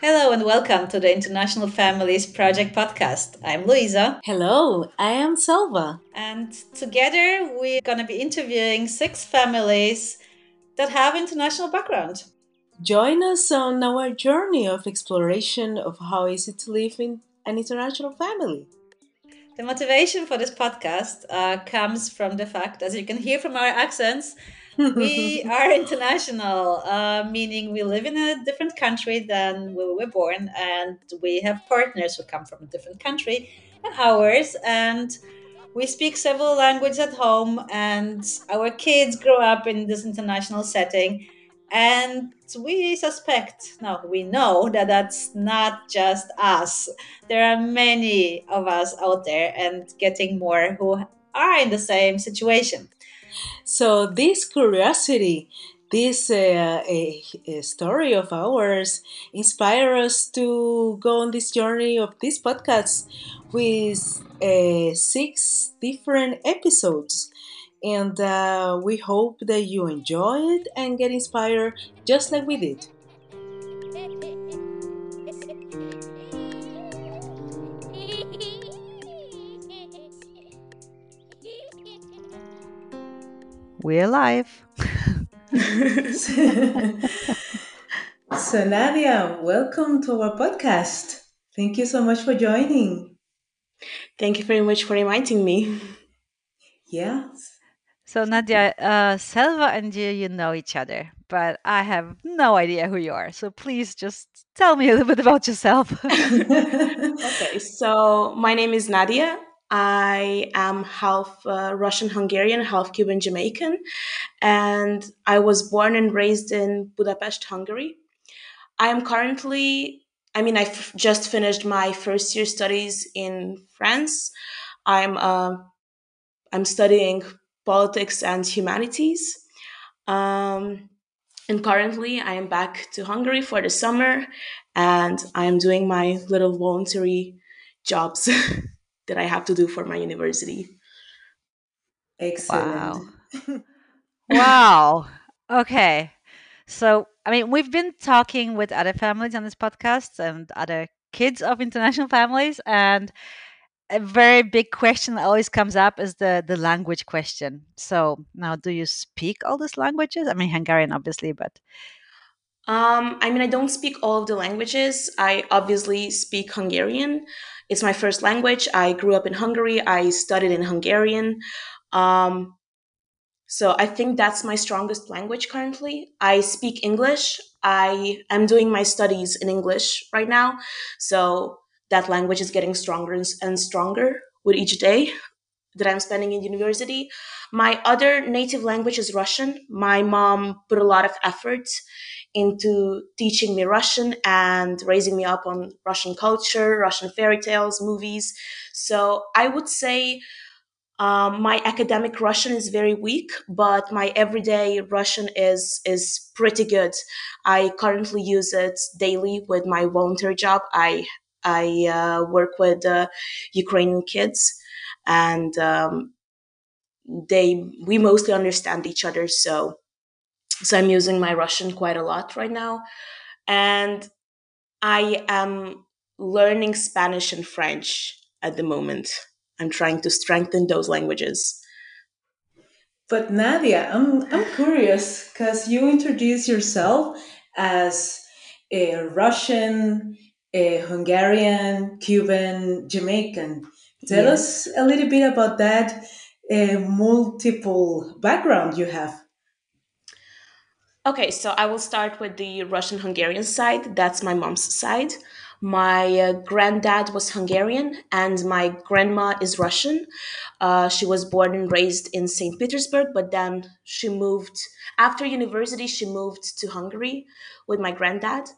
Hello and welcome to the International Families Project podcast. I'm Luisa. Hello, I am Selva. And together we're going to be interviewing six families that have international background. Join us on our journey of exploration of how is it to live in an international family. The motivation for this podcast uh, comes from the fact, as you can hear from our accents, we are international, uh, meaning we live in a different country than we were born, and we have partners who come from a different country than ours, and we speak several languages at home, and our kids grow up in this international setting. And we suspect, no, we know that that's not just us. There are many of us out there and getting more who are in the same situation. So, this curiosity, this uh, a, a story of ours, inspire us to go on this journey of this podcast with uh, six different episodes. And uh, we hope that you enjoy it and get inspired just like we did. We're live. so, Nadia, welcome to our podcast. Thank you so much for joining. Thank you very much for inviting me. Yes. So, Nadia, uh, Selva and you, you know each other, but I have no idea who you are. So, please just tell me a little bit about yourself. okay, so my name is Nadia. I am half uh, Russian Hungarian, half Cuban Jamaican, and I was born and raised in Budapest, Hungary. I am currently, I mean, I f- just finished my first year studies in France. I'm uh, I'm studying politics and humanities. Um, and currently, I am back to Hungary for the summer, and I am doing my little voluntary jobs. that I have to do for my university. Excellent. Wow. wow. Okay. So, I mean, we've been talking with other families on this podcast and other kids of international families, and a very big question that always comes up is the the language question. So, now, do you speak all these languages? I mean, Hungarian, obviously, but um, I mean, I don't speak all of the languages. I obviously speak Hungarian. It's my first language. I grew up in Hungary. I studied in Hungarian. Um, so I think that's my strongest language currently. I speak English. I am doing my studies in English right now. So that language is getting stronger and stronger with each day that I'm spending in university. My other native language is Russian. My mom put a lot of effort into teaching me Russian and raising me up on Russian culture, Russian fairy tales, movies. So I would say um, my academic Russian is very weak, but my everyday Russian is is pretty good. I currently use it daily with my volunteer job. I I uh, work with uh, Ukrainian kids, and um, they we mostly understand each other. So so I'm using my Russian quite a lot right now. And I am learning Spanish and French at the moment. I'm trying to strengthen those languages. But Nadia, I'm, I'm curious because you introduce yourself as a Russian, a Hungarian, Cuban, Jamaican. Tell us a little bit about that uh, multiple background you have. Okay, so I will start with the Russian Hungarian side. That's my mom's side. My uh, granddad was Hungarian and my grandma is Russian. Uh, she was born and raised in St. Petersburg, but then she moved, after university, she moved to Hungary with my granddad.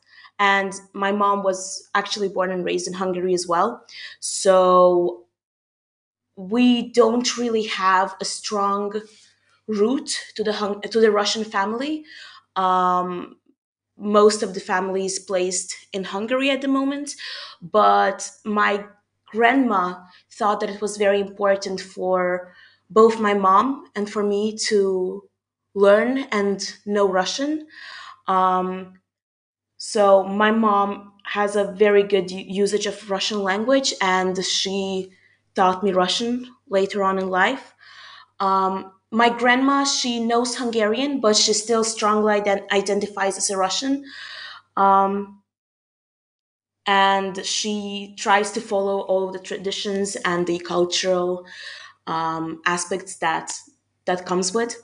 And my mom was actually born and raised in Hungary as well. So we don't really have a strong root to the to the Russian family. Um, most of the family is placed in Hungary at the moment, but my grandma thought that it was very important for both my mom and for me to learn and know Russian. Um, so my mom has a very good usage of Russian language, and she taught me Russian later on in life. Um, my grandma, she knows Hungarian, but she still strongly ident- identifies as a Russian. Um, and she tries to follow all the traditions and the cultural um, aspects that that comes with.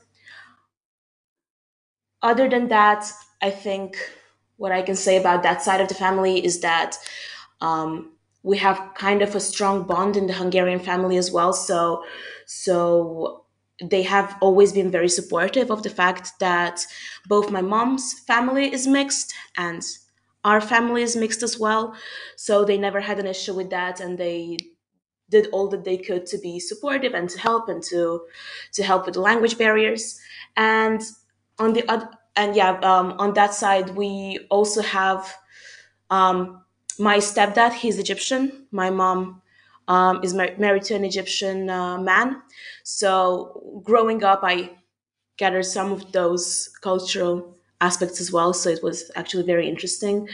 Other than that, I think what I can say about that side of the family is that um, we have kind of a strong bond in the Hungarian family as well. So, so they have always been very supportive of the fact that both my mom's family is mixed and our family is mixed as well. So they never had an issue with that, and they did all that they could to be supportive and to help and to to help with the language barriers. And on the other and yeah, um, on that side, we also have um, my stepdad, he's Egyptian. My mom um, is mar- married to an Egyptian uh, man. So growing up, I gathered some of those cultural aspects as well. So it was actually very interesting.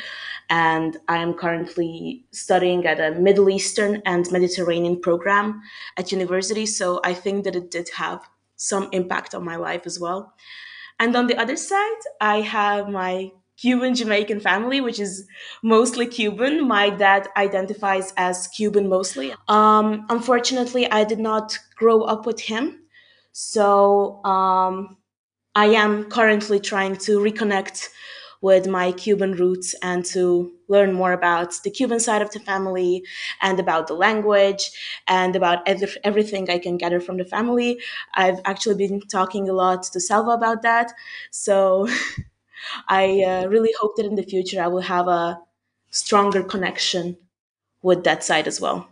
And I am currently studying at a Middle Eastern and Mediterranean program at university. So I think that it did have some impact on my life as well. And on the other side, I have my Cuban Jamaican family, which is mostly Cuban. My dad identifies as Cuban mostly. Um, unfortunately, I did not grow up with him. So um, I am currently trying to reconnect with my Cuban roots and to learn more about the Cuban side of the family and about the language and about ev- everything I can gather from the family. I've actually been talking a lot to Selva about that. So I uh, really hope that in the future I will have a stronger connection with that side as well.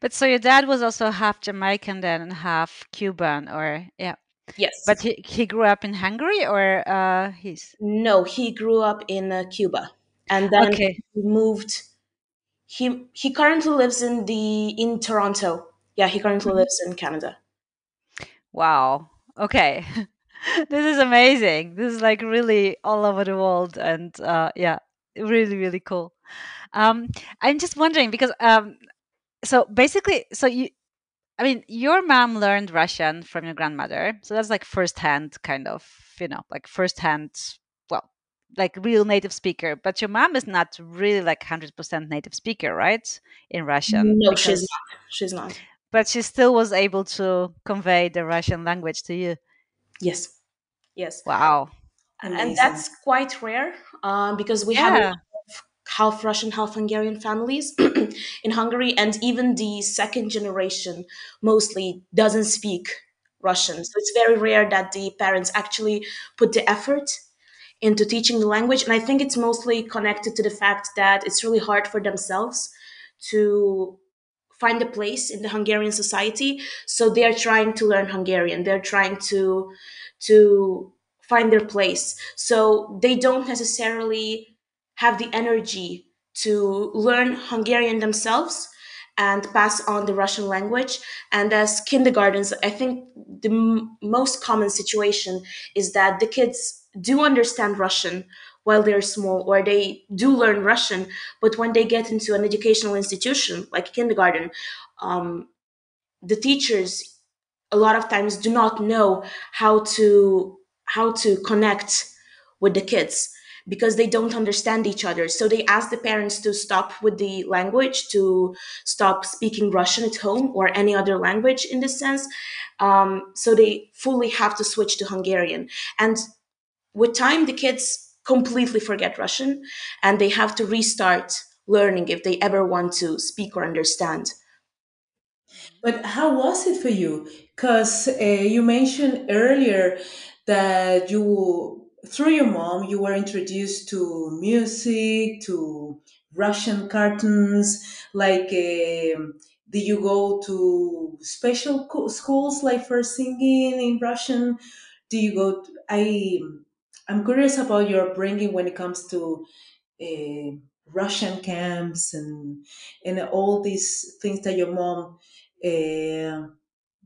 But so your dad was also half Jamaican then and half Cuban, or yeah. Yes. But he he grew up in Hungary, or uh, he's no, he grew up in uh, Cuba, and then okay. he moved. He he currently lives in the in Toronto. Yeah, he currently lives in Canada. Wow. Okay. this is amazing. This is like really all over the world, and uh, yeah, really really cool. Um, I'm just wondering because um, so basically, so you, I mean, your mom learned Russian from your grandmother, so that's like firsthand, kind of, you know, like firsthand. Well, like real native speaker, but your mom is not really like hundred percent native speaker, right? In Russian, No, she's not. She's not. but she still was able to convey the Russian language to you. Yes. Yes. Wow. Amazing. And that's quite rare um, because we have Yeah. lot of half Russian, half Hungarian families in Hungary, and even the second generation mostly doesn't speak Russian. So it's very rare that the parents actually put the effort into teaching the language. And I think it's mostly connected to the fact that it's really hard for themselves to find a place in the Hungarian society. So they are trying to learn Hungarian. They're trying to to find their place. So they don't necessarily have the energy to learn Hungarian themselves and pass on the Russian language. And as kindergartens, I think the m- most common situation is that the kids do understand Russian while they're small, or they do learn Russian, but when they get into an educational institution like kindergarten, um, the teachers a lot of times do not know how to how to connect with the kids because they don't understand each other. So they ask the parents to stop with the language to stop speaking russian at home or any other language in this sense. Um, so they fully have to switch to hungarian. And with time the kids completely forget russian and they have to restart learning if they ever want to speak or understand. But how was it for you? Because uh, you mentioned earlier that you, through your mom, you were introduced to music, to Russian cartoons. Like, um did you go to special co- schools like for singing in Russian? Do you go? To, I, I'm curious about your upbringing when it comes to uh, Russian camps and and all these things that your mom uh,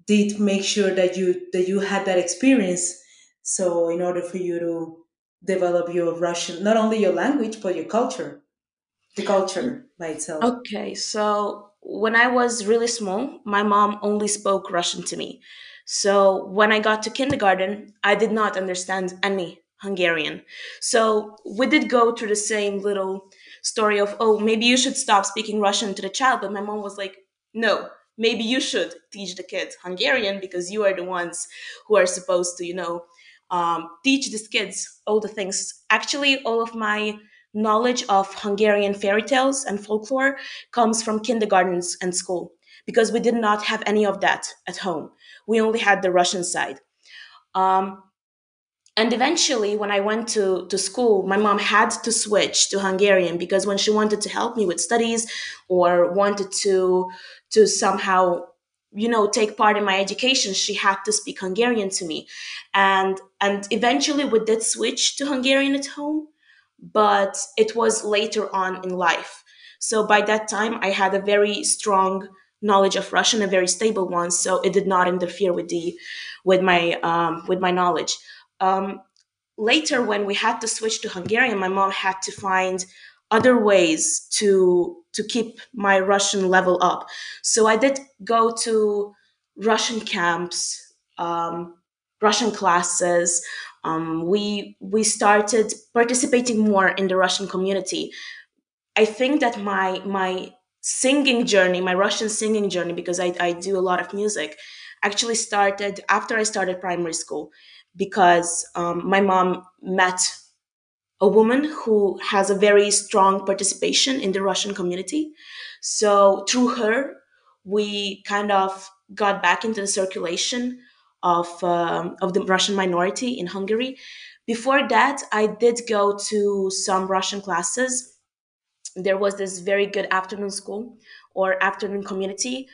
did make sure that you that you had that experience so in order for you to develop your russian not only your language but your culture the culture by itself Okay, so when I was really small, my mom only spoke Russian to me. So when I got to kindergarten, I did not understand any Hungarian. So we did go through the same little story of, oh, maybe you should stop speaking Russian to the child. But my mom was like, no, maybe you should teach the kids Hungarian because you are the ones who are supposed to, you know, um, teach these kids all the things. Actually, all of my knowledge of Hungarian fairy tales and folklore comes from kindergartens and school because we did not have any of that at home. We only had the Russian side. Um, and eventually, when I went to, to school, my mom had to switch to Hungarian because when she wanted to help me with studies or wanted to to somehow you know take part in my education she had to speak hungarian to me and and eventually we did switch to hungarian at home but it was later on in life. So by that time, I had a very strong knowledge of Russian, a very stable one. So it did not interfere with the with my um, with my knowledge. Um, later, when we had to switch to Hungarian, my mom had to find other ways to to keep my Russian level up. So I did go to Russian camps, um, Russian classes. Um, we we started participating more in the Russian community. I think that my my singing journey, my Russian singing journey, because I, I do a lot of music, actually started after I started primary school, because um, my mom met a woman who has a very strong participation in the Russian community. So through her, we kind of got back into the circulation of um, of the Russian minority in Hungary. Before that, I did go to some Russian classes. There was this very good afternoon school or afternoon community,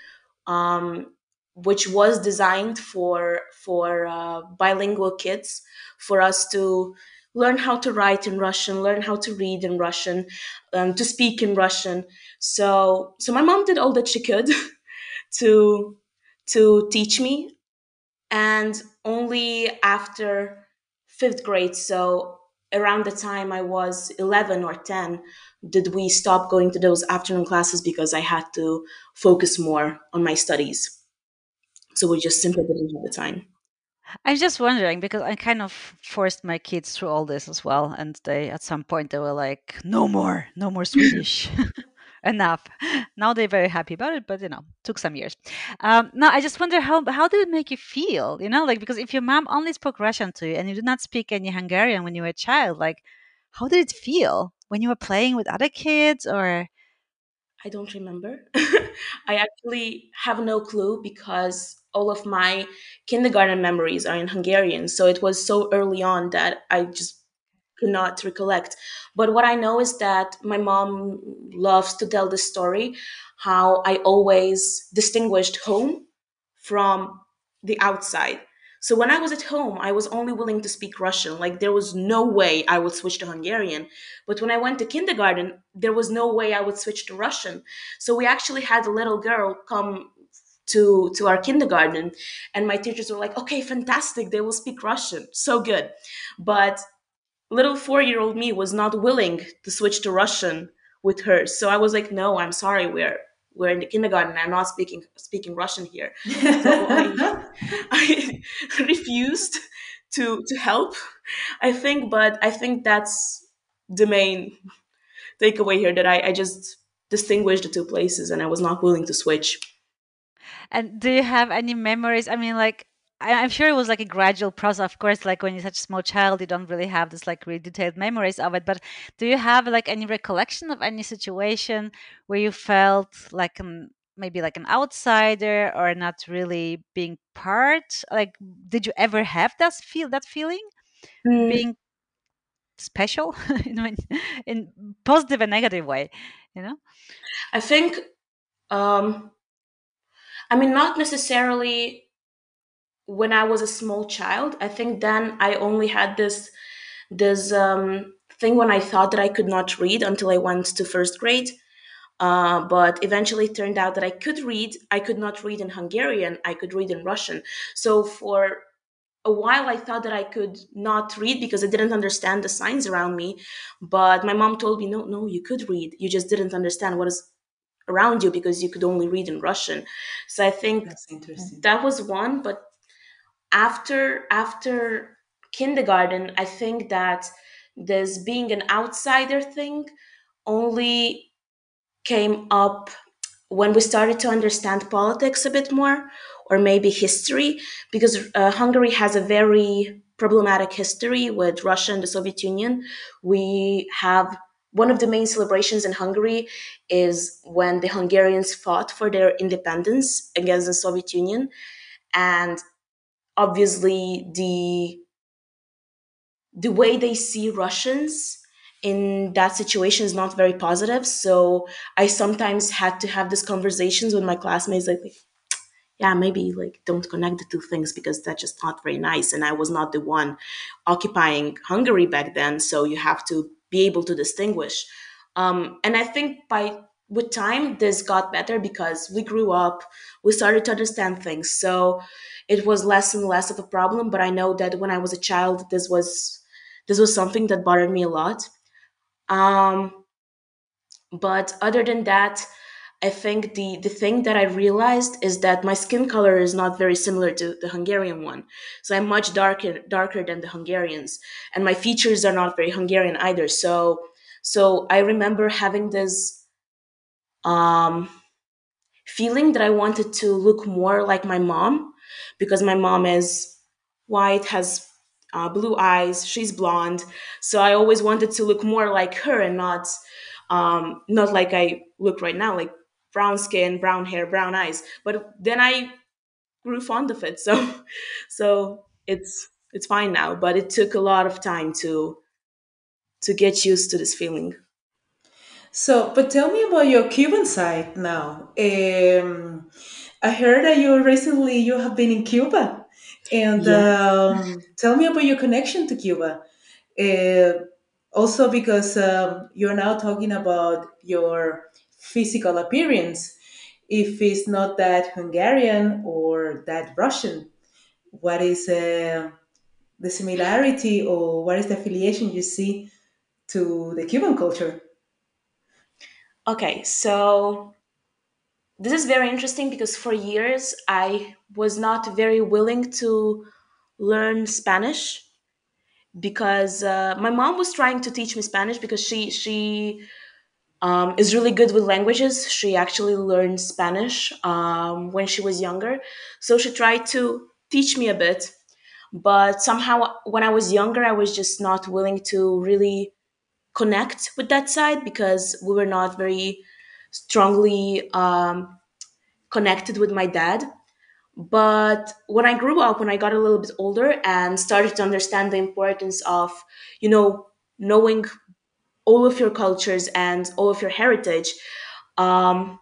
um, which was designed for for uh, bilingual kids, for us to learn how to write in Russian, learn how to read in Russian, um, to speak in Russian. So so my mom did all that she could to to teach me. And only after fifth grade so around the time i was 11 or 10 did we stop going to those afternoon classes because i had to focus more on my studies. So we just simply didn't have the time I'm just wondering because I kind of forced my kids through all this as well, and they at some point they were like, "No more, no more Swedish." enough. Now they're very happy about it, but you know, took some years. Um, now I just wonder how how did it make you feel? You know, like because if your mom only spoke Russian to you and you did not speak any Hungarian when you were a child, like how did it feel when you were playing with other kids or? i don't remember i actually have no clue because all of my kindergarten memories are in hungarian so it was so early on that i just could not recollect. But what I know is that my mom loves to tell the story how I always distinguished home from the outside. So when I was at home, I was only willing to speak Russian. Like there was no way I would switch to Hungarian. But when I went to kindergarten, there was no way I would switch to Russian. So we actually had a little girl come to to our kindergarten and my teachers were like okay fantastic they will speak russian so good but little four year old me was not willing to switch to Russian with her. So I was like, no, I'm sorry, we're we're in the kindergarten. I'm not speaking speaking Russian here. So I, I refused to to help. I think, but I think that's the main takeaway here that I, I just distinguished the two places and I was not willing to switch. And do you have any memories? I mean, like I'm sure it was like a gradual process. Of course, like when you're such a small child, you don't really have this like really detailed memories of it. But do you have like any recollection of any situation where you felt like an maybe like an outsider or not really being part? Like, did you ever have that feel that feeling Mm, being special in in positive and negative way? You know? I think, um, I mean, not necessarily when I was a small child. I think then I only had this this um, thing when I thought that I could not read until I went to first grade. Uh, but eventually it turned out that I could read. I could not read in Hungarian. I could read in Russian. So for a while I thought that I could not read because I didn't understand the signs around me. But my mom told me, no, no, you could read. You just didn't understand what is around you because you could only read in Russian. So I think That's interesting. that was one. But after after kindergarten, I think that this being an outsider thing only came up when we started to understand politics a bit more or maybe history because uh, hungary has a very problematic history with russia and the soviet union we have one of the main celebrations in hungary is when the hungarians fought for their independence against the soviet union and obviously the the way they see Russians in that situation is not very positive. So I sometimes had to have these conversations with my classmates, like, yeah, maybe like don't connect the two things because that's just not very nice. And I was not the one occupying Hungary back then, so you have to be able to distinguish. Um, and I think by with time this got better because we grew up, we started to understand things. So it was less and less of a problem. But I know that when I was a child, this was this was something that bothered me a lot. Um, but other than that, I think the the thing that I realized is that my skin color is not very similar to the Hungarian one. So I'm much darker darker than the Hungarians, and my features are not very Hungarian either. So so I remember having this um, feeling that I wanted to look more like my mom because my mom is white, has uh, blue eyes, she's blonde. So I always wanted to look more like her and not um, not like I look right now, like brown skin, brown hair, brown eyes. But then I grew fond of it, so so it's it's fine now. But it took a lot of time to to get used to this feeling. So, but tell me about your Cuban side now. Um, I heard that you recently you have been in Cuba, and Yeah. um, tell me about your connection to Cuba. Uh, also, because um, you're now talking about your physical appearance, if it's not that Hungarian or that Russian, what is uh, the similarity or what is the affiliation you see to the Cuban culture? Okay, so this is very interesting because for years I was not very willing to learn Spanish because uh, my mom was trying to teach me Spanish because she she um, is really good with languages. She actually learned Spanish um, when she was younger, so she tried to teach me a bit. But somehow, when I was younger, I was just not willing to really connect with that side because we were not very strongly um, connected with my dad. But when I grew up, when I got a little bit older and started to understand the importance of, you know, knowing all of your cultures and all of your heritage, um,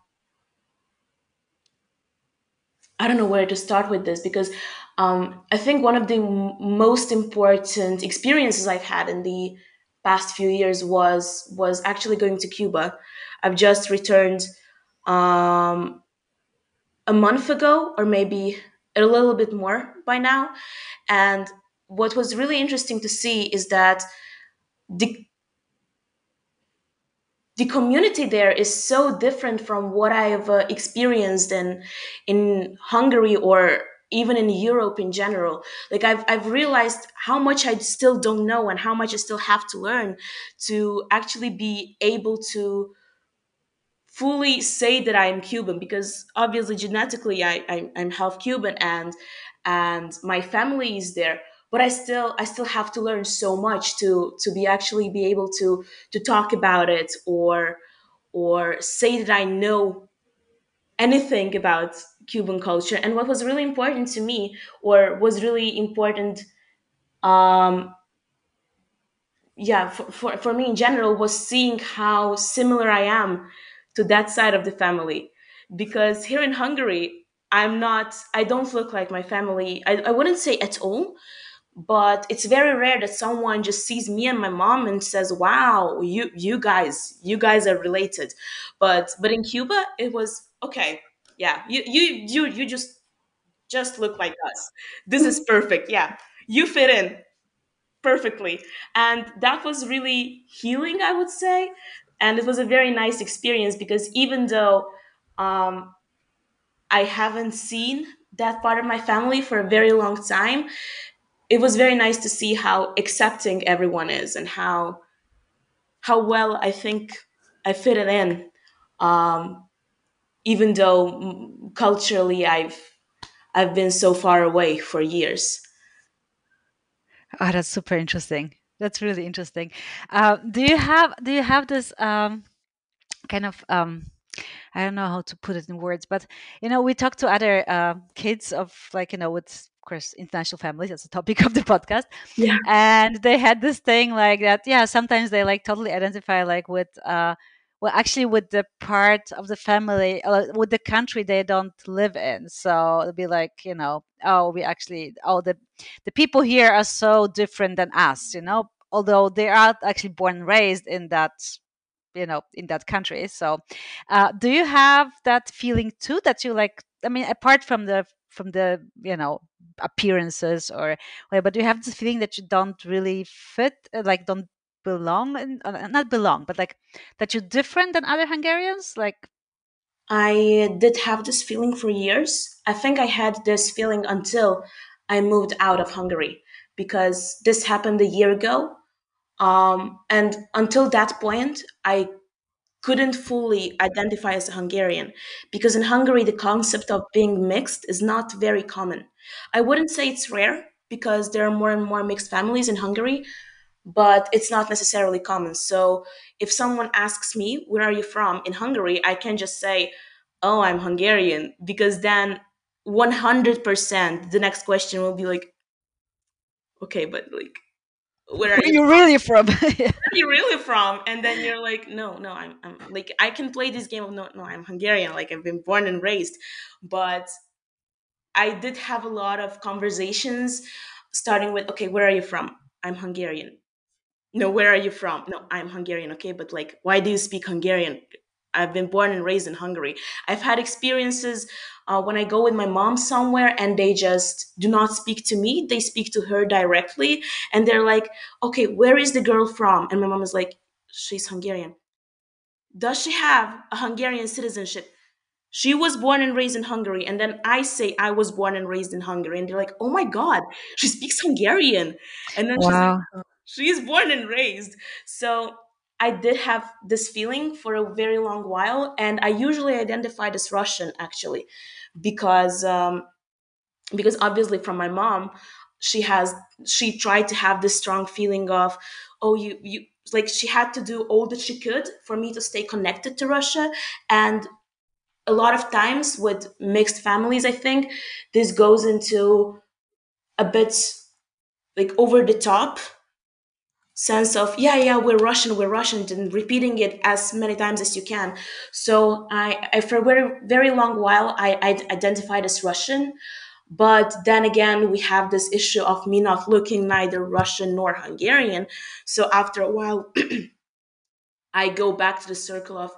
I don't know where to start with this because um, I think one of the m- most important experiences I've had in the past few years was was actually going to Cuba. I've just returned um, a month ago, or maybe a little bit more by now. And what was really interesting to see is that the the community there is so different from what I've uh, experienced in in Hungary or even in Europe in general. Like I've I've realized how much I still don't know and how much I still have to learn to actually be able to fully say that I am Cuban because obviously genetically I, I I'm half Cuban and and my family is there but I still I still have to learn so much to to be actually be able to to talk about it or or say that I know anything about Cuban culture. And what was really important to me or was really important um yeah for, for, for me in general was seeing how similar I am to that side of the family. Because here in Hungary I'm not I don't look like my family. I, I wouldn't say at all but it's very rare that someone just sees me and my mom and says wow you you guys you guys are related. But but in cuba it was okay yeah you you you you just just look like us. This is perfect yeah. You fit in perfectly. And that was really healing i would say. And it was a very nice experience because even though um, i haven't seen that part of my family for a very long time it was very nice to see how accepting everyone is and how how well I think I fit it in, um, even though culturally I've I've been so far away for years. Oh, that's super interesting. That's really interesting. Uh, do you have do you have this um, kind of um, I don't know how to put it in words, but you know, we talk to other uh, kids of like you know with course international families. That's the topic of the podcast, Yeah. and they had this thing like that. Yeah, sometimes they like totally identify like with. Uh, well, actually, with the part of the family, uh, with the country they don't live in, so it'll be like you know, oh, we actually, oh, the the people here are so different than us, you know, although they are actually born and raised in that you know in that country so uh, do you have that feeling too that you like i mean apart from the from the you know appearances or but you have this feeling that you don't really fit uh, like don't belong in, uh, not belong but like that you're different than other hungarians like I did have this feeling for years. I think I had this feeling until I moved out of Hungary because this happened a year ago. Um, and until that point, I couldn't fully identify as a Hungarian because in Hungary, the concept of being mixed is not very common. I wouldn't say it's rare because there are more and more mixed families in Hungary, but it's not necessarily common. So if someone asks me, Where are you from in Hungary? I can just say, Oh, I'm Hungarian, because then 100% the next question will be like, Okay, but like, where are where are you you really from Yeah. are you really from? And then you're like, no, no, I'm, I'm like, I can play this game of no, no, I'm Hungarian. Like I've been born and raised, but I did have a lot of conversations starting with, okay, where are you from? I'm Hungarian. No, where are you from? No, I'm Hungarian. Okay, but like, why do you speak Hungarian? I've been born and raised in Hungary. I've had experiences uh, when I go with my mom somewhere and they just do not speak to me. They speak to her directly and they're like, okay, where is the girl from? And my mom is like, she's Hungarian. Does she have a Hungarian citizenship? She was born and raised in Hungary. And then I say I was born and raised in Hungary. And they're like, oh my God, she speaks Hungarian. And then she's like, wow she's born and raised. So I did have this feeling for a very long while. And I usually identified as Russian actually, because, um, because obviously from my mom, she has, she tried to have this strong feeling of, oh, you, you, like she had to do all that she could for me to stay connected to Russia. And a lot of times with mixed families, I think this goes into a bit like over the top sense of yeah yeah we're russian we're russian and repeating it as many times as you can so i, I for a very very long while I, I identified as russian but then again we have this issue of me not looking neither russian nor hungarian so after a while I go back to the circle of,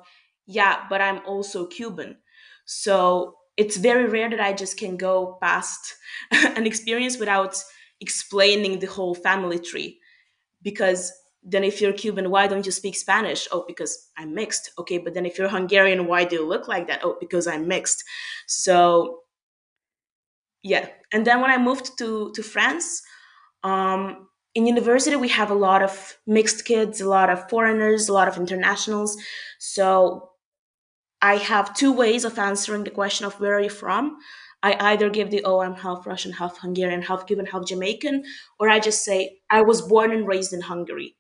yeah, but I'm also Cuban. So it's very rare that I just can go past an experience without explaining the whole family tree. Because then if you're Cuban, why don't you speak Spanish? Oh, because I'm mixed. Okay, but then if you're Hungarian, why do you look like that? Oh, because I'm mixed. So yeah. And then when I moved to to France, um, in university we have a lot of mixed kids, a lot of foreigners, a lot of internationals. So I have two ways of answering the question of where are you from. I either give the oh I'm half Russian, half Hungarian, half Cuban, half Jamaican, or I just say I was born and raised in Hungary.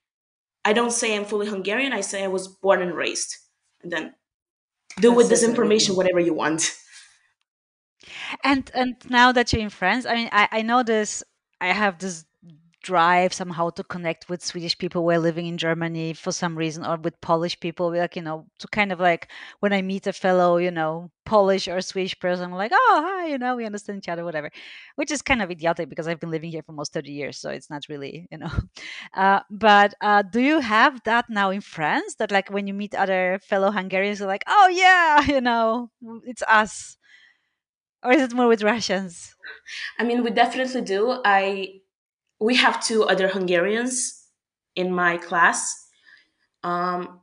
I don't say I'm fully Hungarian. I say I was born and raised, and then do That with this information whatever you want. and and now that you're in france i mean i i know this i have this drive somehow to connect with Swedish people who are living in Germany for some reason, or with Polish people. Like you know, to kind of like when I meet a fellow, you know, Polish or Swedish person, I'm like, oh hi, you know, we understand each other, whatever. Which is kind of idiotic because I've been living here for almost thirty years, so it's not really, you know. Uh, but uh, do you have that now in France? That like when you meet other fellow Hungarians, you're like, oh yeah, you know, it's us. Or is it more with Russians? I mean, we definitely do. I we have two other Hungarians in my class. Um,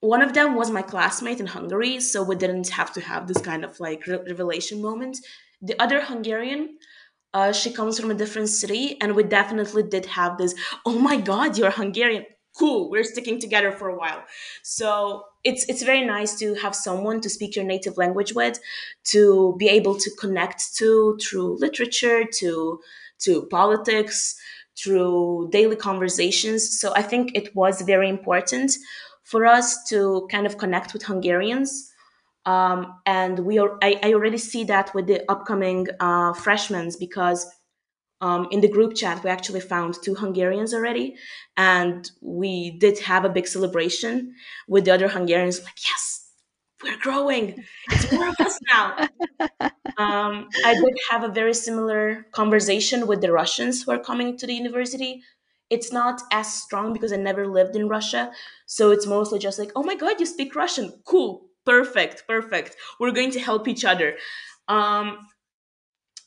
one of them was my classmate in Hungary, so we didn't have to have this kind of like re- revelation moment. The other Hungarian, uh, she comes from a different city, and we definitely did have this. Oh my God, you're Hungarian! Cool, we're sticking together for a while. So it's it's very nice to have someone to speak your native language with, to be able to connect to through literature, to to politics, through daily conversations. So I think it was very important for us to kind of connect with Hungarians. Um, and we are, I, I already see that with the upcoming uh, freshmen because um, in the group chat we actually found two Hungarians already, and we did have a big celebration with the other Hungarians. Like, yes, we're growing. It's more of us now. Um, I did have a very similar conversation with the Russians who are coming to the university. It's not as strong because I never lived in Russia. So it's mostly just like, oh my God, you speak Russian. Cool. Perfect. Perfect. We're going to help each other. Um,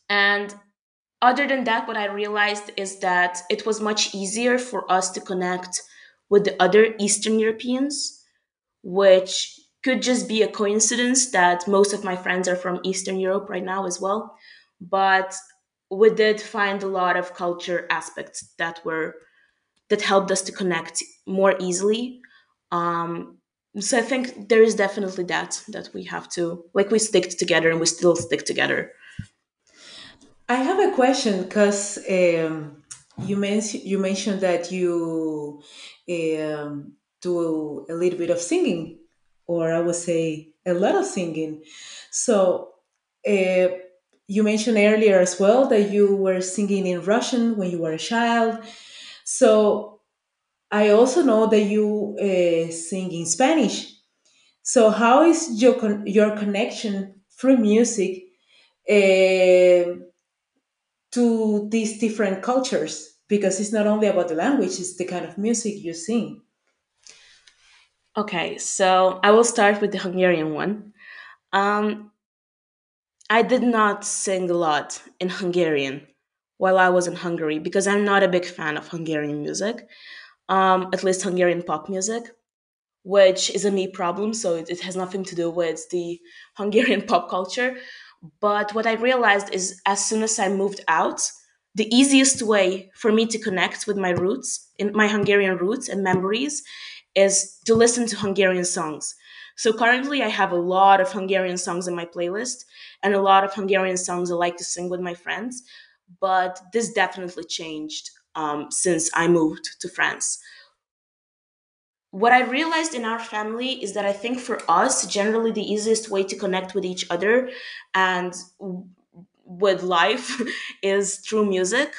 and other than that, what I realized is that it was much easier for us to connect with the other Eastern Europeans, which could just be a coincidence that most of my friends are from Eastern Europe right now as well. But we did find a lot of culture aspects that were that helped us to connect more easily. Um, so I think there is definitely that that we have to like we stick together and we still stick together. I have a question because um, you mentioned you mentioned that you um, do a little bit of singing, or I would say a lot of singing. So uh, you mentioned earlier as well that you were singing in Russian when you were a child. So I also know that you uh, sing in Spanish. So how is your con- your connection through music? Uh, to these different cultures because it's not only about the language it's the kind of music you sing Okay, so I will start with the Hungarian one. Um, I did not sing a lot in Hungarian while I was in Hungary because I'm not a big fan of Hungarian music, um, at least Hungarian pop music, which is a me problem. So it, it has nothing to do with the Hungarian pop culture. But what I realized is as soon as I moved out, the easiest way for me to connect with my roots, in my Hungarian roots and memories, is to listen to Hungarian songs. So currently, I have a lot of Hungarian songs in my playlist and a lot of Hungarian songs I like to sing with my friends. But this definitely changed um, since I moved to France. What I realized in our family is that I think for us, generally, the easiest way to connect with each other and with life is through music.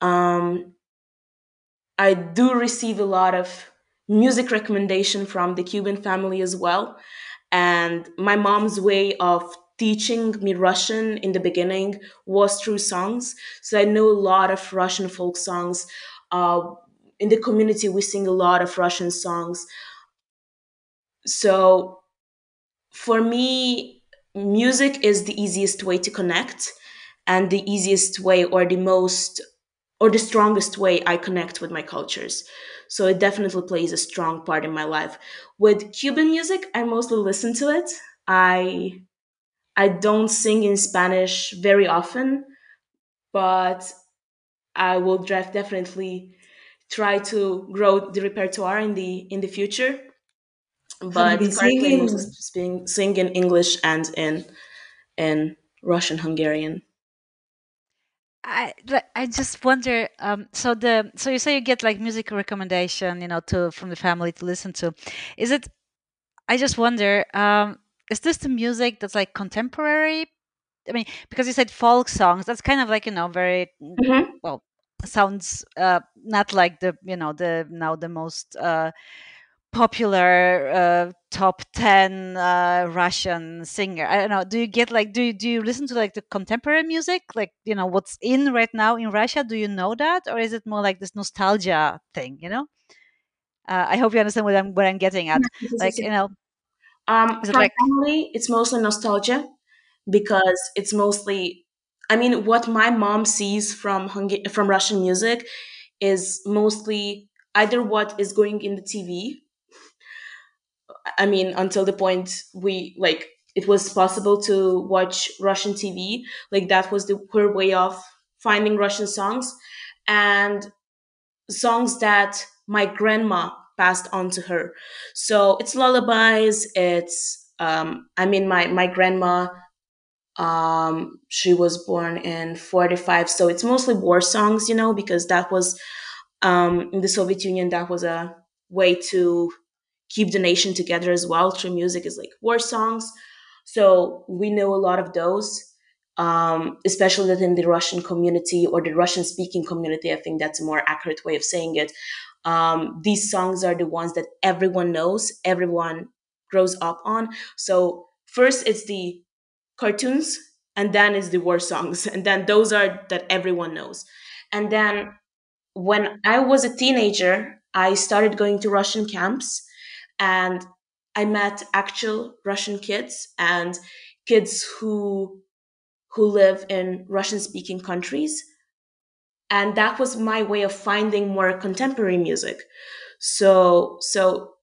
Um, I do receive a lot of music recommendation from the Cuban family as well. And my mom's way of teaching me Russian in the beginning was through songs. So I know a lot of Russian folk songs. Uh, in the community, we sing a lot of Russian songs. So for me, music is the easiest way to connect and the easiest way or the most or the strongest way I connect with my cultures. So it definitely plays a strong part in my life. With Cuban music, I mostly listen to it. I I don't sing in Spanish very often, but I will definitely try to grow the repertoire in the in the future. But been currently, I'm singing sing, sing in English and in in Russian Hungarian. I I just wonder. Um, so the so you say you get like music recommendation, you know, to from the family to listen to. Is it? I just wonder. Um, is this the music that's like contemporary? I mean, because you said folk songs, that's kind of like you know very mm, Mhm. well sounds uh, not like the you know the now the most uh, popular uh, top 10 uh, russian singer i don't know do you get like do you, do you listen to like the contemporary music like you know what's in right now in russia do you know that or is it more like this nostalgia thing you know uh, i hope you understand what i'm what i'm getting at like you know Um, it like family, it's mostly nostalgia because it's mostly. I mean, what my mom sees from Hung- from Russian music is mostly either what is going in the TV. I mean, until the point we like it was possible to watch Russian TV. Like that was the her way of finding Russian songs, and songs that my grandma passed on to her. So it's lullabies. It's um, I mean my my grandma. Um, she was born in forty five, so it's mostly war songs, you know, because that was um, in the Soviet Union. That was a way to keep the nation together as well through music is like war songs. So we know a lot of those, um, especially within the Russian community or the Russian speaking community. I think that's a more accurate way of saying it. Um, these songs are the ones that everyone knows, everyone grows up on. So first it's the cartoons, and then it's the war songs, and then those are that everyone knows. And then when I was a teenager, I started going to Russian camps and I met actual Russian kids and kids who who live in Russian speaking countries. And that was my way of finding more contemporary music. So so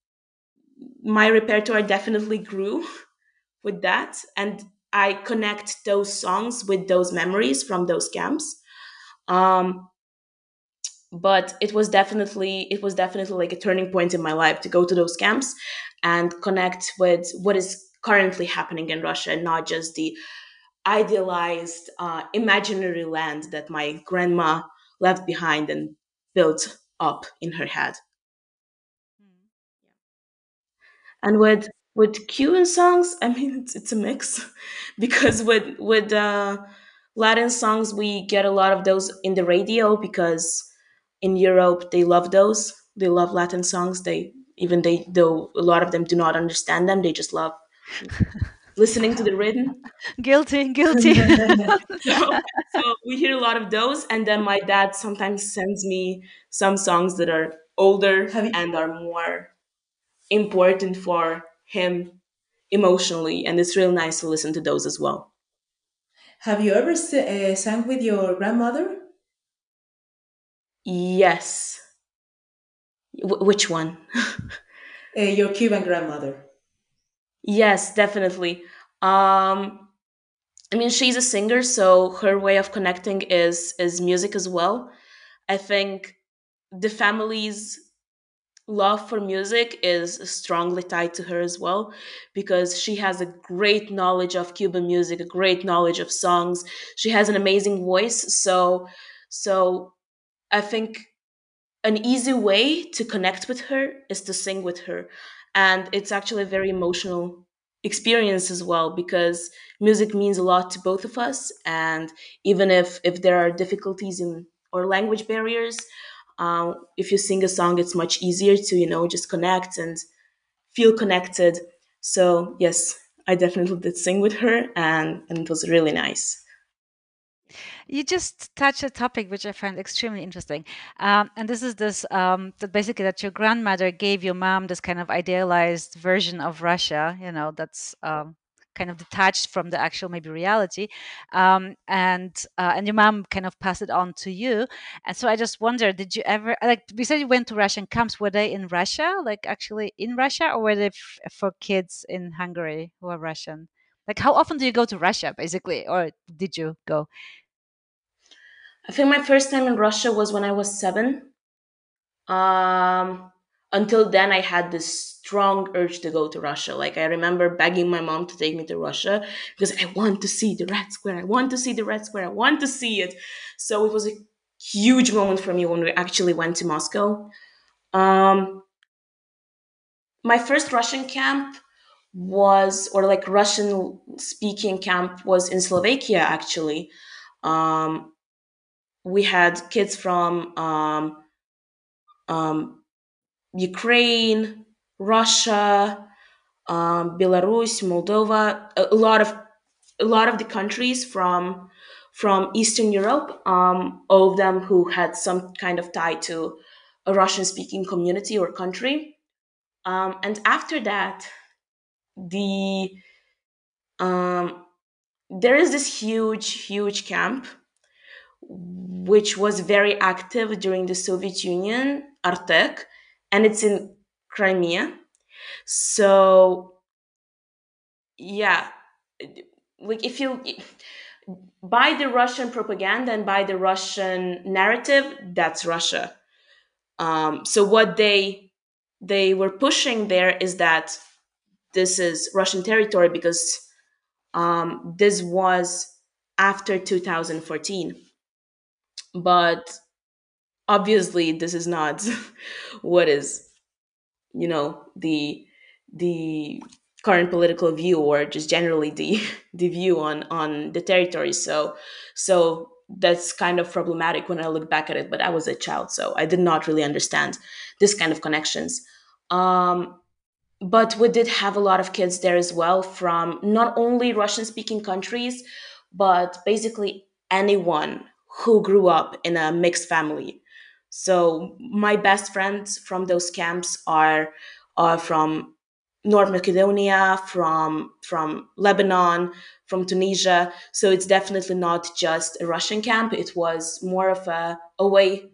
my repertoire definitely grew with that. And I connect those songs with those memories from those camps. Um but it was definitely it was definitely like a turning point in my life to go to those camps and connect with what is currently happening in Russia and not just the idealized uh, imaginary land that my grandma left behind and built up in her head. And with with Cuban songs I mean it's, it's a mix because with with uh, Latin songs we get a lot of those in the radio because in Europe they love those. They love Latin songs. They even they though a lot of them do not understand them. They just love listening to the rhythm. guilty guilty So, so we hear a lot of those, and then my dad sometimes sends me some songs that are older Have and are more important for him emotionally, and it's real nice to listen to those as well. have you ever s- uh, sang with your grandmother? Yes. Wh- which one? Uh, your Cuban grandmother. yes, definitely. Um, I mean, she's a singer, so her way of connecting is is music as well. I think the family's love for music is strongly tied to her as well because she has a great knowledge of Cuban music, a great knowledge of songs. She has an amazing voice, so so I think an easy way to connect with her is to sing with her. And it's actually a very emotional experience as well because music means a lot to both of us. And even if if there are difficulties in or language barriers uh, if you sing a song it's much easier to you know just connect and feel connected. So yes i definitely did sing with her and and it was really nice You just touched a topic which I find extremely interesting, um, and this is this um, that basically that your grandmother gave your mom this kind of idealized version of Russia, you know, that's um, kind of detached from the actual maybe reality, um, and uh, and your mom kind of passed it on to you. And so I just wonder, did you ever like we said you went to Russian camps? Were they in Russia, like actually in Russia, or were they for kids in Hungary who are Russian? Like, how often do you go to Russia, basically, or did you go? I think my first time in russia was when i was seven Um, until then, I had this strong urge to go to Russia. Like I remember begging my mom to take me to Russia because I want to see the Red Square. I want to see the Red Square. I want to see it. So it was a huge moment for me when we actually went to Moscow. Um, my first Russian camp was, or like Russian speaking camp was in Slovakia actually. Um, we had kids from um, um, Ukraine, Russia, um, Belarus, Moldova, a, lot of a lot of the countries from from Eastern Europe, um, all of them who had some kind of tie to a Russian speaking community or country. Um, and after that, the um, there is this huge, huge camp which was very active during the Soviet Union, Artek, and it's in Crimea. So, yeah, like if you by the Russian propaganda and by the Russian narrative, that's Russia. Um, so what they they were pushing there is that this is Russian territory because um, this was after 2014. But obviously, this is not what is, you know, the the current political view or just generally the the view on on the territory. So so that's kind of problematic when I look back at it. But I was a child, so I did not really understand this kind of connections. Um, but we did have a lot of kids there as well from not only Russian speaking countries, but basically anyone who grew up in a mixed family. So my best friends from those camps are are from North Macedonia, from from Lebanon, from Tunisia. So it's definitely not just a Russian camp. It was more of a, a way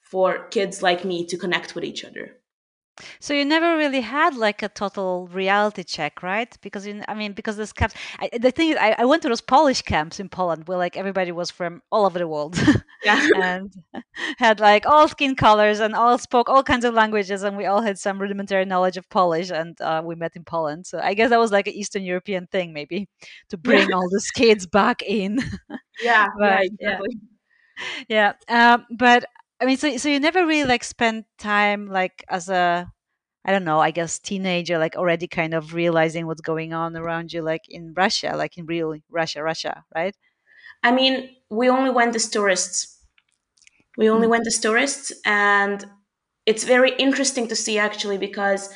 for kids like me to connect with each other. So you never really had like a total reality check, right? Because you, I mean, because this camps. I, the thing is, I, I went to those Polish camps in Poland where like everybody was from all over the world, Yeah. and had like all skin colors and all spoke all kinds of languages, and we all had some rudimentary knowledge of Polish, and uh, we met in Poland. So I guess that was like an Eastern European thing, maybe, to bring all these kids back in. yeah, but yeah, exactly. yeah, yeah. Um, but I mean, so so you never really like spent time like as a I don't know, I guess teenager, like already kind of realizing what's going on around you, like in Russia, like in real Russia, Russia, right? I mean, we only went as tourists. We only Mm. went as tourists, and it's very interesting to see actually because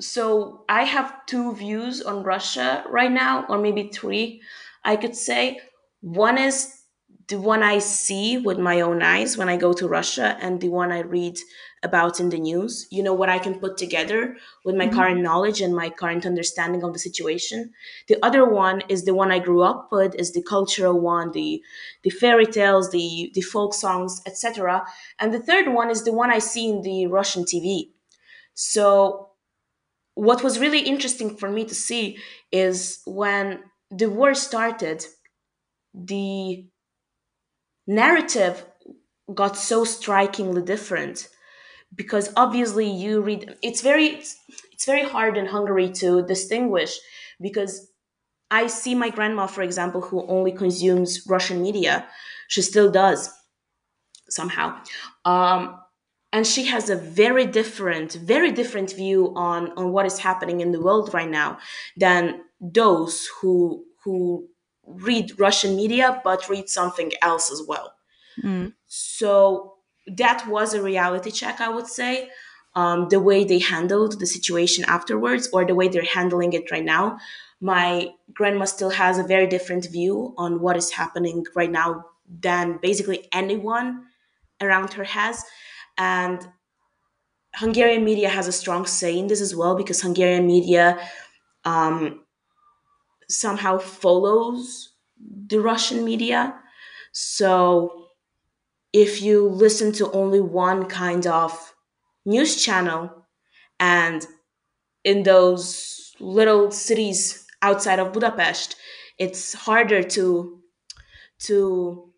so I have two views on Russia right now, or maybe three, I could say. One is the one I see with my own eyes when I go to Russia, and the one I read about in the news. You know, what I can put together with my Mhm. current knowledge and my current understanding of the situation. The other one is the one I grew up with, is the cultural one, the the fairy tales, the the folk songs, etc. And the third one is the one I see in the Russian TV. So what was really interesting for me to see is when the war started, the narrative got so strikingly different because obviously you read it's very it's, it's very hard in Hungary to distinguish because I see my grandma for example who only consumes Russian media. She still does somehow. Um, and she has a very different very different view on on what is happening in the world right now than those who who read russian media but read something else as well. Mm. so that was a reality check i would say. Um, the way they handled the situation afterwards or the way they're handling it right now my grandma still has a very different view on what is happening right now than basically anyone around her has. And Hungarian media has a strong say in this as well because Hungarian media um, somehow follows the Russian media. So if you listen to only one kind of news channel and in those little cities outside of Budapest, it's harder to to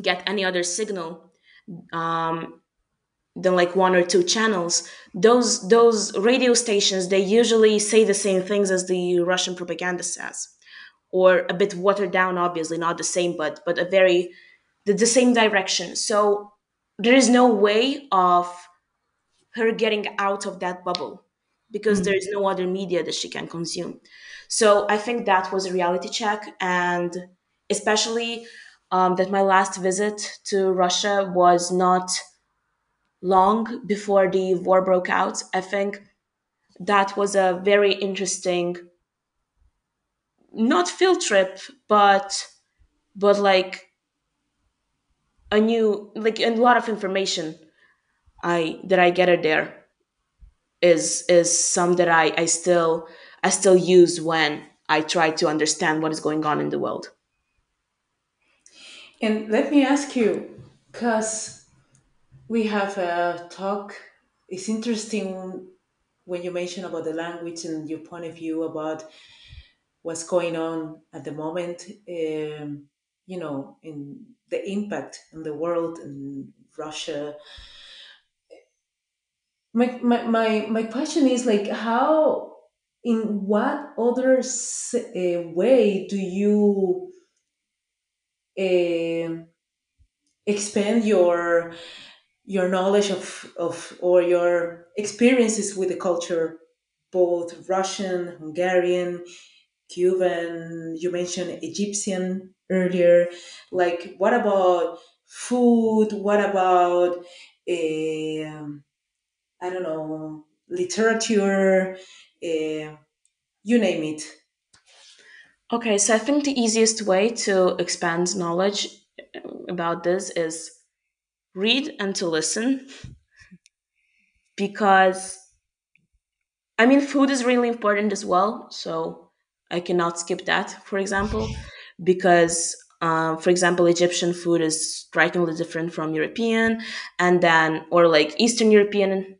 get any other signal. Um, than like one or two channels. Those those radio stations they usually say the same things as the russian propaganda says. Or a bit watered down obviously not the same but but a very the, the same direction. So there is no way of her getting out of that bubble because Mm. there is no other media that she can consume. So i think that was a reality check and especially um, that my last visit to Russia was not long before the war broke out. I think that was a very interesting, not field trip, but but like a new like a lot of information I that I gathered there is is some that I I still I still use when I try to understand what is going on in the world. And let me ask you, because we have a talk, it's interesting when you mention about the language and your point of view about what's going on at the moment, um, you know, in the impact in the world and Russia. My, my, my, my question is like, how, in what other uh, way do you um expand your your knowledge of, of or your experiences with the culture, both Russian, Hungarian, Cuban, you mentioned Egyptian earlier. Like, what about food? What about, um I don't know, literature? Uh, you name it. Okay, so I think the easiest way to expand knowledge about this is read and to listen because I mean food is really important as well, so I cannot skip that, for example, because um, for example, Egyptian food is strikingly different from European, and then or like Eastern European.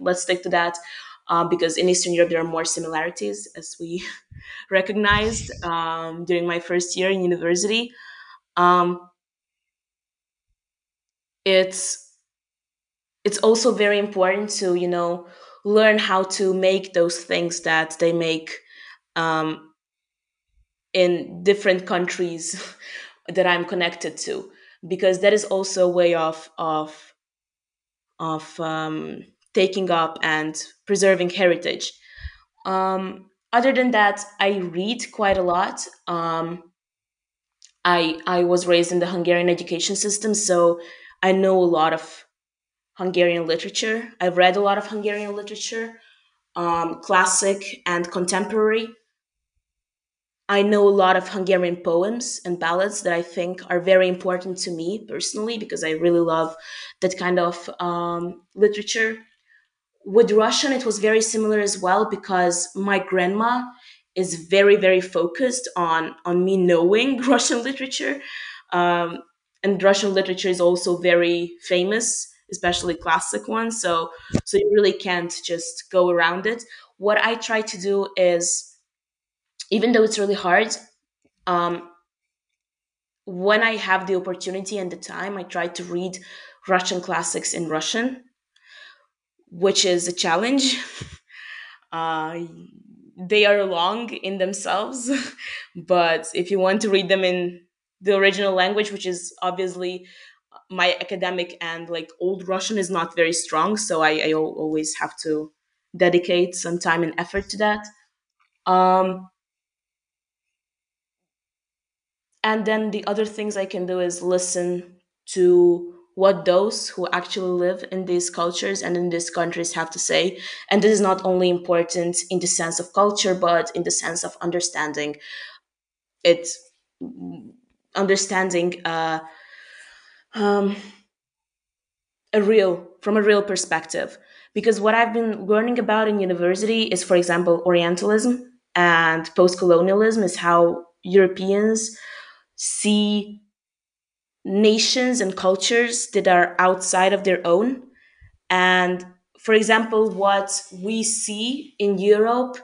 Let's stick to that uh, because in Eastern Europe there are more similarities, as we recognized um, during my first year in university. Um, it's it's also very important to you know learn how to make those things that they make um, in different countries that I'm connected to, because that is also a way of of of um, taking up and preserving heritage. Um, other than that, I read quite a lot. Um, I I was raised in the Hungarian education system, so I know a lot of Hungarian literature. I've read a lot of Hungarian literature, um, classic and contemporary. I know a lot of Hungarian poems and ballads that I think are very important to me personally because I really love that kind of um, literature. With Russian, it was very similar as well because my grandma is very, very focused on on me knowing Russian literature, um, and Russian literature is also very famous, especially classic ones. So, so you really can't just go around it. What I try to do is, even though it's really hard, um, when I have the opportunity and the time, I try to read Russian classics in Russian, which is a challenge. Uh, they are long in themselves, but if you want to read them in the original language, which is obviously my academic and like old Russian is not very strong, so I, I always have to dedicate some time and effort to that. Um, and then the other things I can do is listen to what those who actually live in these cultures and in these countries have to say. And this is not only important in the sense of culture, but in the sense of understanding it, understanding uh, um, a real from a real perspective. Because what I've been learning about in university is, for example, Orientalism and post-colonialism is how Europeans see nations and cultures that are outside of their own. And for example, what we see in Europe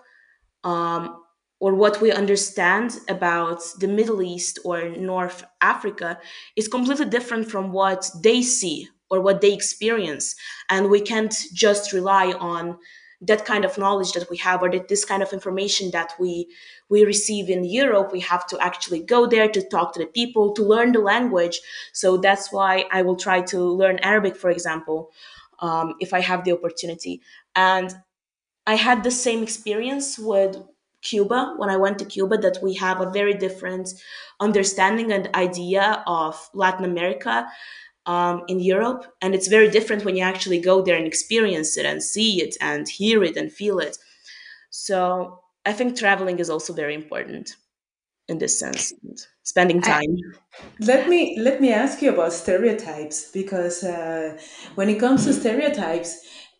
um, or what we understand about the Middle East or North Africa is completely different from what they see or what they experience. And we can't just rely on that kind of knowledge that we have or that this kind of information that we we receive in Europe. We have to actually go there to talk to the people, to learn the language. So that's why I will try to learn Arabic, for example, um, if I have the opportunity. And I had the same experience with Cuba, when I went to Cuba, that we have a very different understanding and idea of Latin America um, in Europe. And it's very different when you actually go there and experience it and see it and hear it and feel it. So I think traveling is also very important in this sense, spending time. Let me let me ask you about stereotypes because uh, when it comes to stereotypes,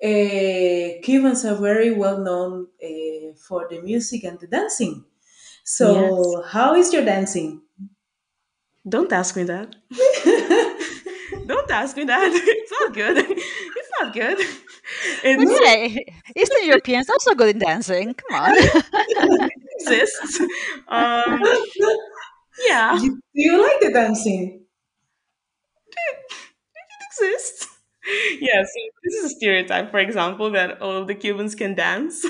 uh, Cubans are very well known uh, for the music and the dancing. yes. So, how is your dancing? Don't ask me that. Don't ask me that. It's not good. It's not good. But It's hey, Eastern Europeans also good in dancing. Come on. exists. Um, yeah, You, do you like the dancing? it exists. Yeah, so this is a stereotype, for example, that all of the Cubans can dance.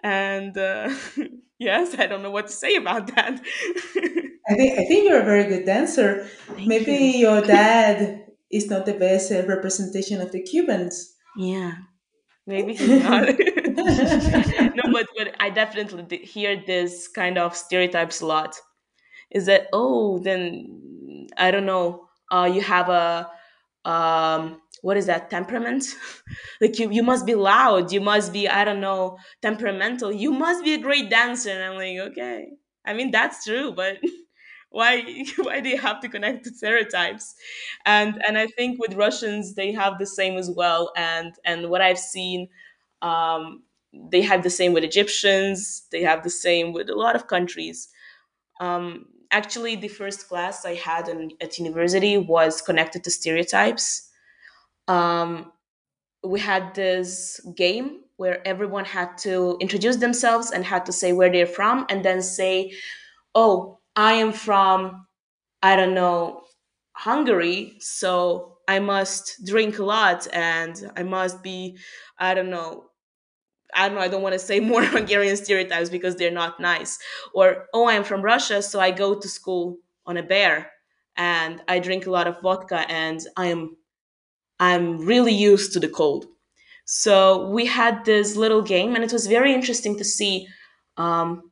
And uh, yes, I don't know what to say about that. I think I think you're a very good dancer. Thank Maybe you. your dad is not the best uh, representation of the Cubans. Yeah, maybe he's not. no, but, but I definitely d- hear this kind of stereotypes a lot. Is that, oh, then I don't know, uh, you have a um what is that temperament? Like you you must be loud you must be i don't know temperamental. You must be a great dancer. And i'm like okay. I mean that's true but why why do you have to connect to stereotypes? And and i think with russians they have the same as well. And and what i've seen um they have the same with egyptians. They have the same with a lot of countries. Um actually the first class i had in, at university was connected to stereotypes um, we had this game where everyone had to introduce themselves and had to say where they're from and then say, Oh, I am from, I don't know, Hungary, so I must drink a lot and I must be, I don't know, I don't know, I don't want to say more Hungarian stereotypes because they're not nice. Or, oh, I'm from Russia, so I go to school on a bear and I drink a lot of vodka and I am I'm really used to the cold. So we had this little game, and it was very interesting to see um,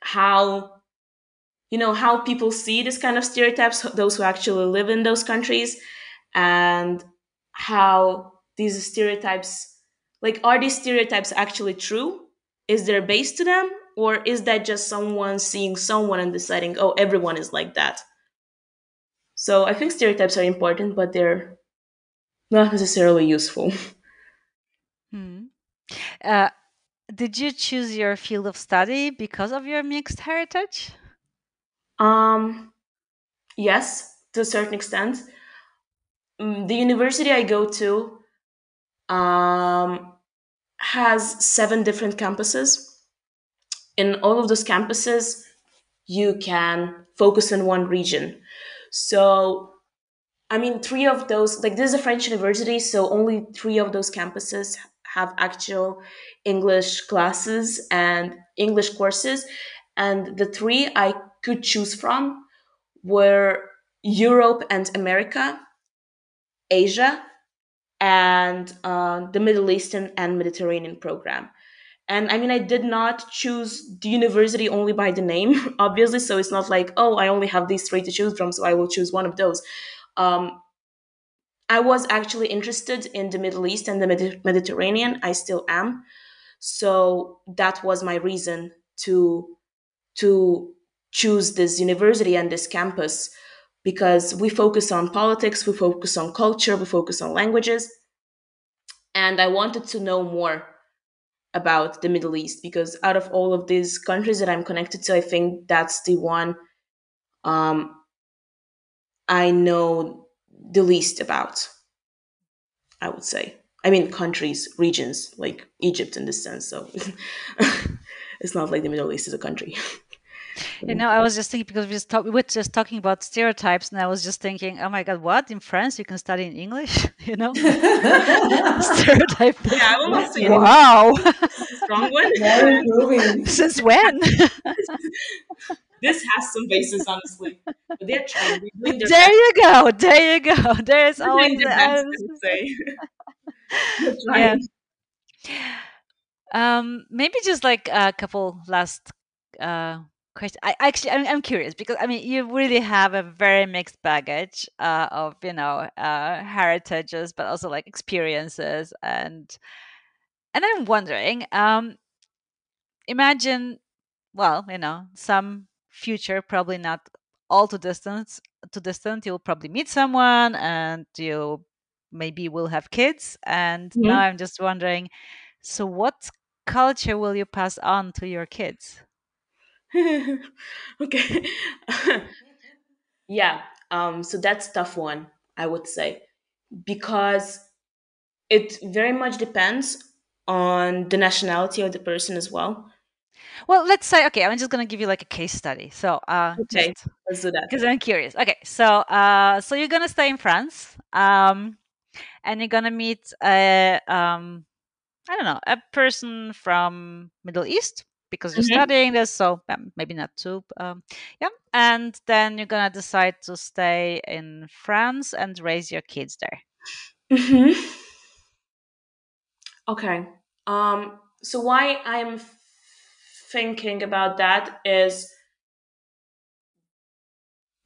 how you know how people see this kind of stereotypes, those who actually live in those countries, and how these stereotypes, like, are these stereotypes actually true? Is there a base to them, or is that just someone seeing someone and deciding, oh, everyone is like that? So I think stereotypes are important, but they're not necessarily useful. Hmm. Uh, did you choose your field of study because of your mixed heritage? Um, yes, to a certain extent. Mm, The university I go to um, has seven different campuses. In all of those campuses, you can focus on one region. So, I mean, three of those, like, this is a French university, so only three of those campuses have actual English classes and English courses. And the three I could choose from were Europe and America, Asia, and uh, the Middle Eastern and Mediterranean program. And I mean, I did not choose the university only by the name, obviously. So it's not like, oh, I only have these three to choose from, so I will choose one of those. Um, I was actually interested in the Middle East and the Medi- Mediterranean. I still am. So that was my reason to to choose this university and this campus because we focus on politics, we focus on culture, we focus on languages, and I wanted to know more about the Middle East because out of all of these countries that I'm connected to, I think that's the one um, I know the least about. I would say. I mean, countries, regions like Egypt in this sense. So it's not like the Middle East is a country. You know, I was just thinking because we just talk, we were just talking about stereotypes, and I was just thinking, oh my God, what in France you can study in English? You know, stereotype. Yeah, I will not say Wow, strong one. Since when? This has some basis, honestly. But they're trying. They're There best. you go. There you go. There is always the best, I answer. would say. Yeah. Um, maybe just like a couple last uh, question. I actually, I'm, I'm curious because I mean, you really have a very mixed baggage uh, of you know uh, heritages, but also like experiences, and and I'm wondering, um, imagine, well, you know, some future, probably not all too distant, too distant. You'll probably meet someone, and you maybe will have kids. And now Mhm. I'm just wondering, so what culture will you pass on to your kids? okay. yeah. Um, so that's tough one, I would say, because it very much depends on the nationality of the person as well. Well, let's say, okay, I'm just gonna give you like a case study. So, uh, Okay, just let's do that. because I'm curious. Okay, so, uh, so you're gonna stay in France, um, and you're gonna meet a, um, I don't know, a person from Middle East because you're hmm studying this. So um, maybe not too, um, yeah. And then you're gonna decide to stay in France and raise your kids there. Mm-hmm. Okay. Um, so why I'm thinking about that is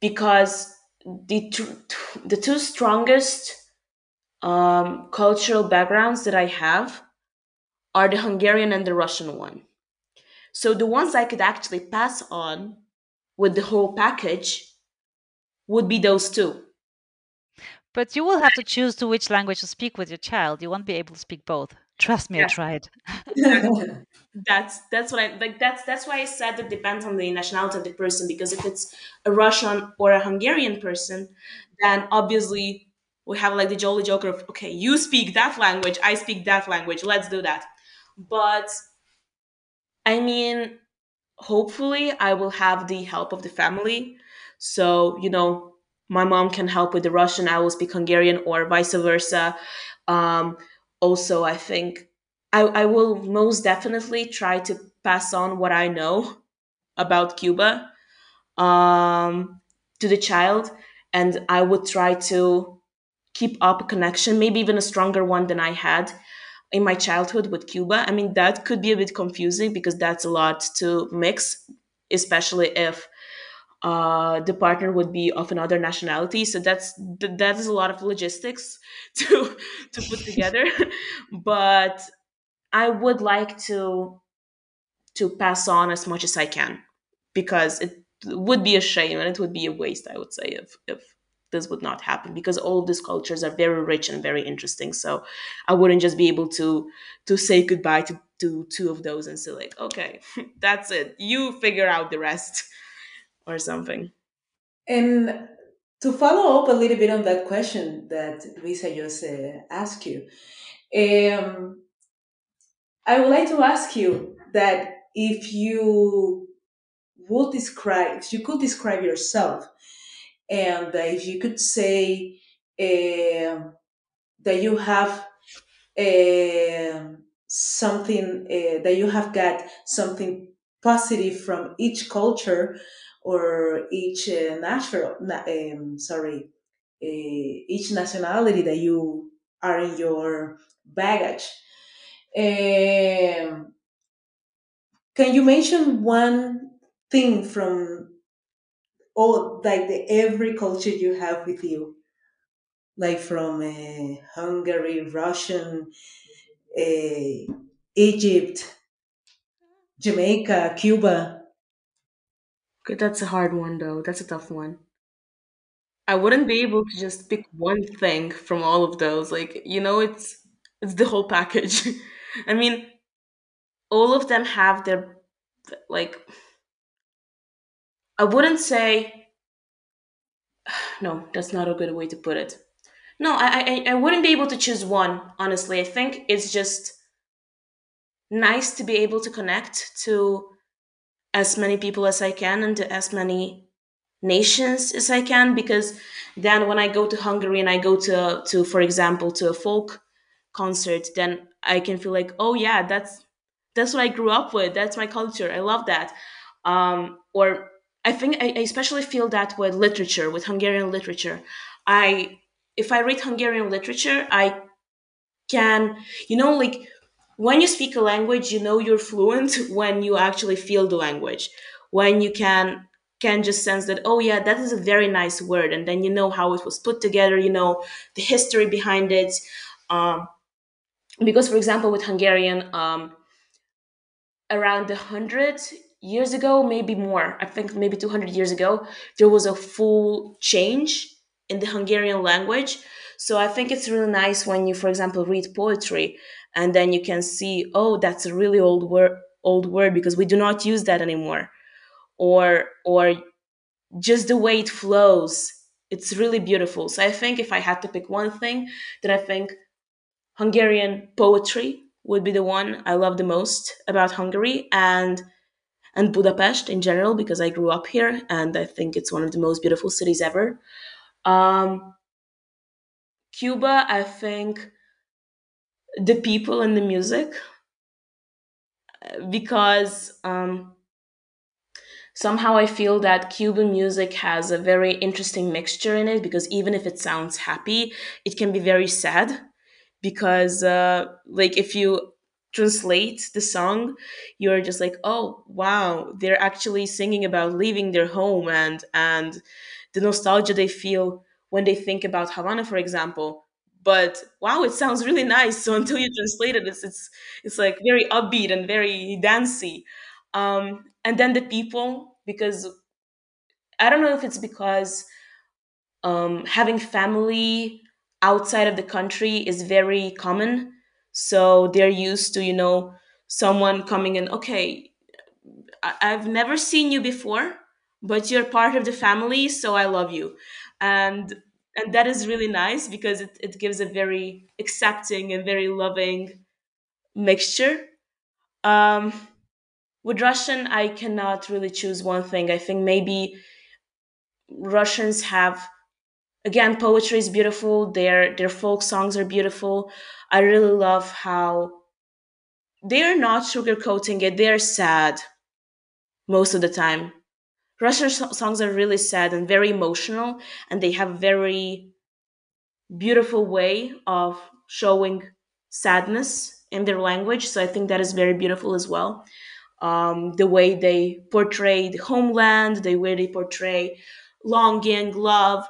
because the two, the two strongest um, cultural backgrounds that I have are the Hungarian and the Russian one. So the ones I could actually pass on with the whole package would be those two. But you will have to choose to which language to speak with your child. You won't be able to speak both. Trust me, I tried. That's that's what I like. That's that's why I said it depends on the nationality of the person because if it's a Russian or a Hungarian person, then obviously we have like the jolly joker of okay, you speak that language, I speak that language, let's do that. But I mean, hopefully I will have the help of the family. So, you know, my mom can help with the Russian, I will speak Hungarian or vice versa. Um, also, I think I, I will most definitely try to pass on what I know about Cuba um, to the child. And I would try to keep up a connection, maybe even a stronger one than I had in my childhood with Cuba. I mean, that could be a bit confusing because that's a lot to mix, especially if uh, the partner would be of another nationality. So that's that is a lot of logistics to to put together. but I would like to to pass on as much as I can because it would be a shame and it would be a waste. I would say if if this would not happen because all of these cultures are very rich and very interesting. So I wouldn't just be able to to say goodbye to to two of those and say like, okay, that's it. You figure out the rest or something. And to follow up a little bit on that question that Luisa just uh, asked you, um, I would like to ask you that if you would describe, if you could describe yourself, and uh, if you could say um that you have um something uh, that you have got something positive from each culture or each uh, natural, na- um, sorry, uh, each nationality that you are in your baggage. Um, can you mention one thing from all like the every culture you have with you, like from uh, Hungary, Russian, uh, Egypt, Jamaica, Cuba? That's a hard one though. That's a tough one. I wouldn't be able to just pick one thing from all of those. Like, you know, it's it's the whole package. I mean, all of them have their like I wouldn't say no, that's not a good way to put it. No, I I I wouldn't be able to choose one, honestly. I think it's just nice to be able to connect to as many people as I can and to as many nations as I can because then when I go to Hungary and I go to to for example to a folk concert then I can feel like oh yeah that's that's what I grew up with. That's my culture. I love that. Um or I think I, I especially feel that with literature with Hungarian literature. I if I read Hungarian literature I can you know like when you speak a language, you know you're fluent when you actually feel the language. When you can can just sense that oh yeah that is a very nice word and then you know how it was put together you know the history behind it um, because for example with hungarian um, around a hundred years ago maybe more i think maybe 200 years ago there was a full change in the hungarian language so i think it's really nice when you for example read poetry and then you can see oh that's a really old word old word because we do not use that anymore. Or or just the way it flows it's really beautiful. So i think if i had to pick one thing then i think hungarian poetry would be the one i love the most about hungary and and budapest in general because i grew up here and i think it's one of the most beautiful cities ever. Um, cuba i think the people and the music because um, somehow I feel that Cuban music has a very interesting mixture in it because even if it sounds happy, it can be very sad. Because, uh, like, if you translate the song, you're just like, oh, wow, they're actually singing about leaving their home and and the nostalgia they feel when they think about Havana, for example. But wow, it sounds really nice. So until you translate it, it's it's it's like very upbeat and very dancey. Um, and then the people, because I don't know if it's because um, having family outside of the country is very common. So they're used to, you know, someone coming in, okay, I- I've never seen you before, but you're part of the family, so I love you. And and that is really nice because it, it gives a very accepting and very loving mixture. Um, with Russian, I cannot really choose one thing. I think maybe Russians have again poetry is beautiful. Their their folk songs are beautiful. I really love how they're not sugarcoating it. They're sad most of the time. Russian so- songs are really sad and very emotional, and they have very beautiful way of showing sadness in their language. So I think that is very beautiful as well. Um, the way they portray homeland, the way they portray longing, love,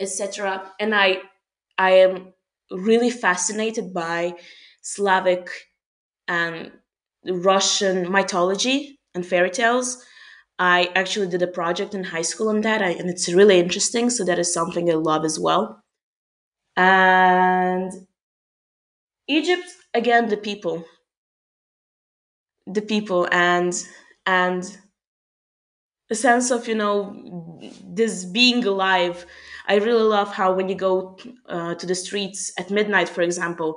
etc. And I I am really fascinated by Slavic and Russian mythology and fairy tales. I actually did a project in high school on that, and it's really interesting. So that is something I love as well. And Egypt, again, the people, the people, and and a sense of you know this being alive. I really love how when you go uh, to the streets at midnight, for example,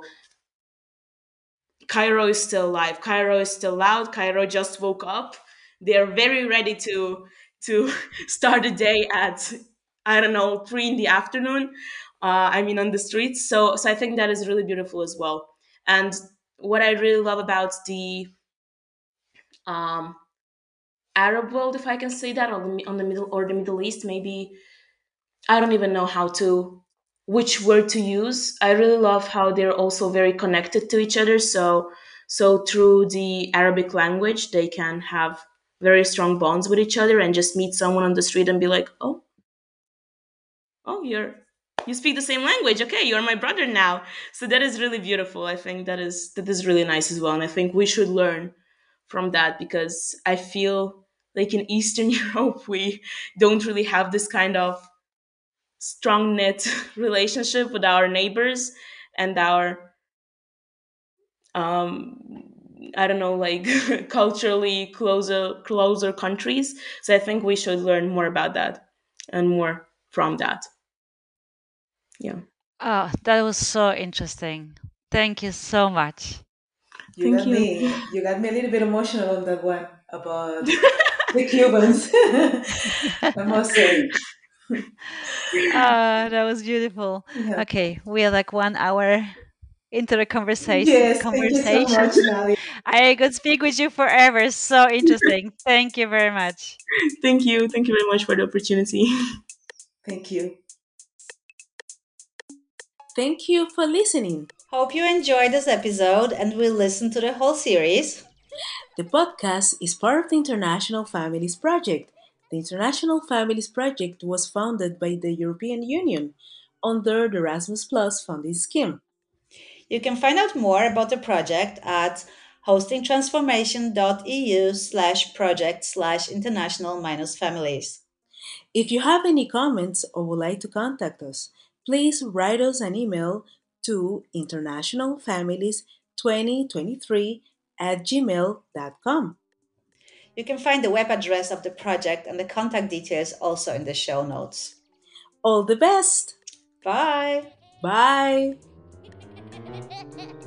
Cairo is still alive. Cairo is still loud. Cairo just woke up. They are very ready to to start the day at I don't know three in the afternoon. Uh, I mean on the streets. So so I think that is really beautiful as well. And what I really love about the um, Arab world, if I can say that, on the on the middle or the Middle East, maybe I don't even know how to which word to use. I really love how they're also very connected to each other. So so through the Arabic language, they can have very strong bonds with each other and just meet someone on the street and be like, "Oh, oh, you're you speak the same language. Okay, you're my brother now." So that is really beautiful. I think that is that is really nice as well, and I think we should learn from that because I feel like in Eastern Europe we don't really have this kind of strong knit relationship with our neighbors and our um i don't know like culturally closer closer countries so i think we should learn more about that and more from that yeah Oh, that was so interesting. Thank you so much. You thank got you me. You got me a little bit emotional on that one about the Cubans. I must say. Ah, that was beautiful. Yeah. Okay, we are like one hour into the conversation. Yes, thank you so much, Nali. I could speak with you forever. So interesting. Thank you very much. thank you thank you very much for the opportunity Thank you. Thank you for listening. Hope you enjoyed this episode and will listen to the whole series. The podcast is part of the International Families Project. The International Families Project was founded by the European Union under the Erasmus Plus funding scheme. You can find out more about the project at hostingtransformation.eu slash project slash international minus families. If you have any comments or would like to contact us, please write us an email to internationalfamilies2023 at gmail.com. You can find the web address of the project and the contact details also in the show notes. All the best! Bye! Bye! Ha, ha, ha.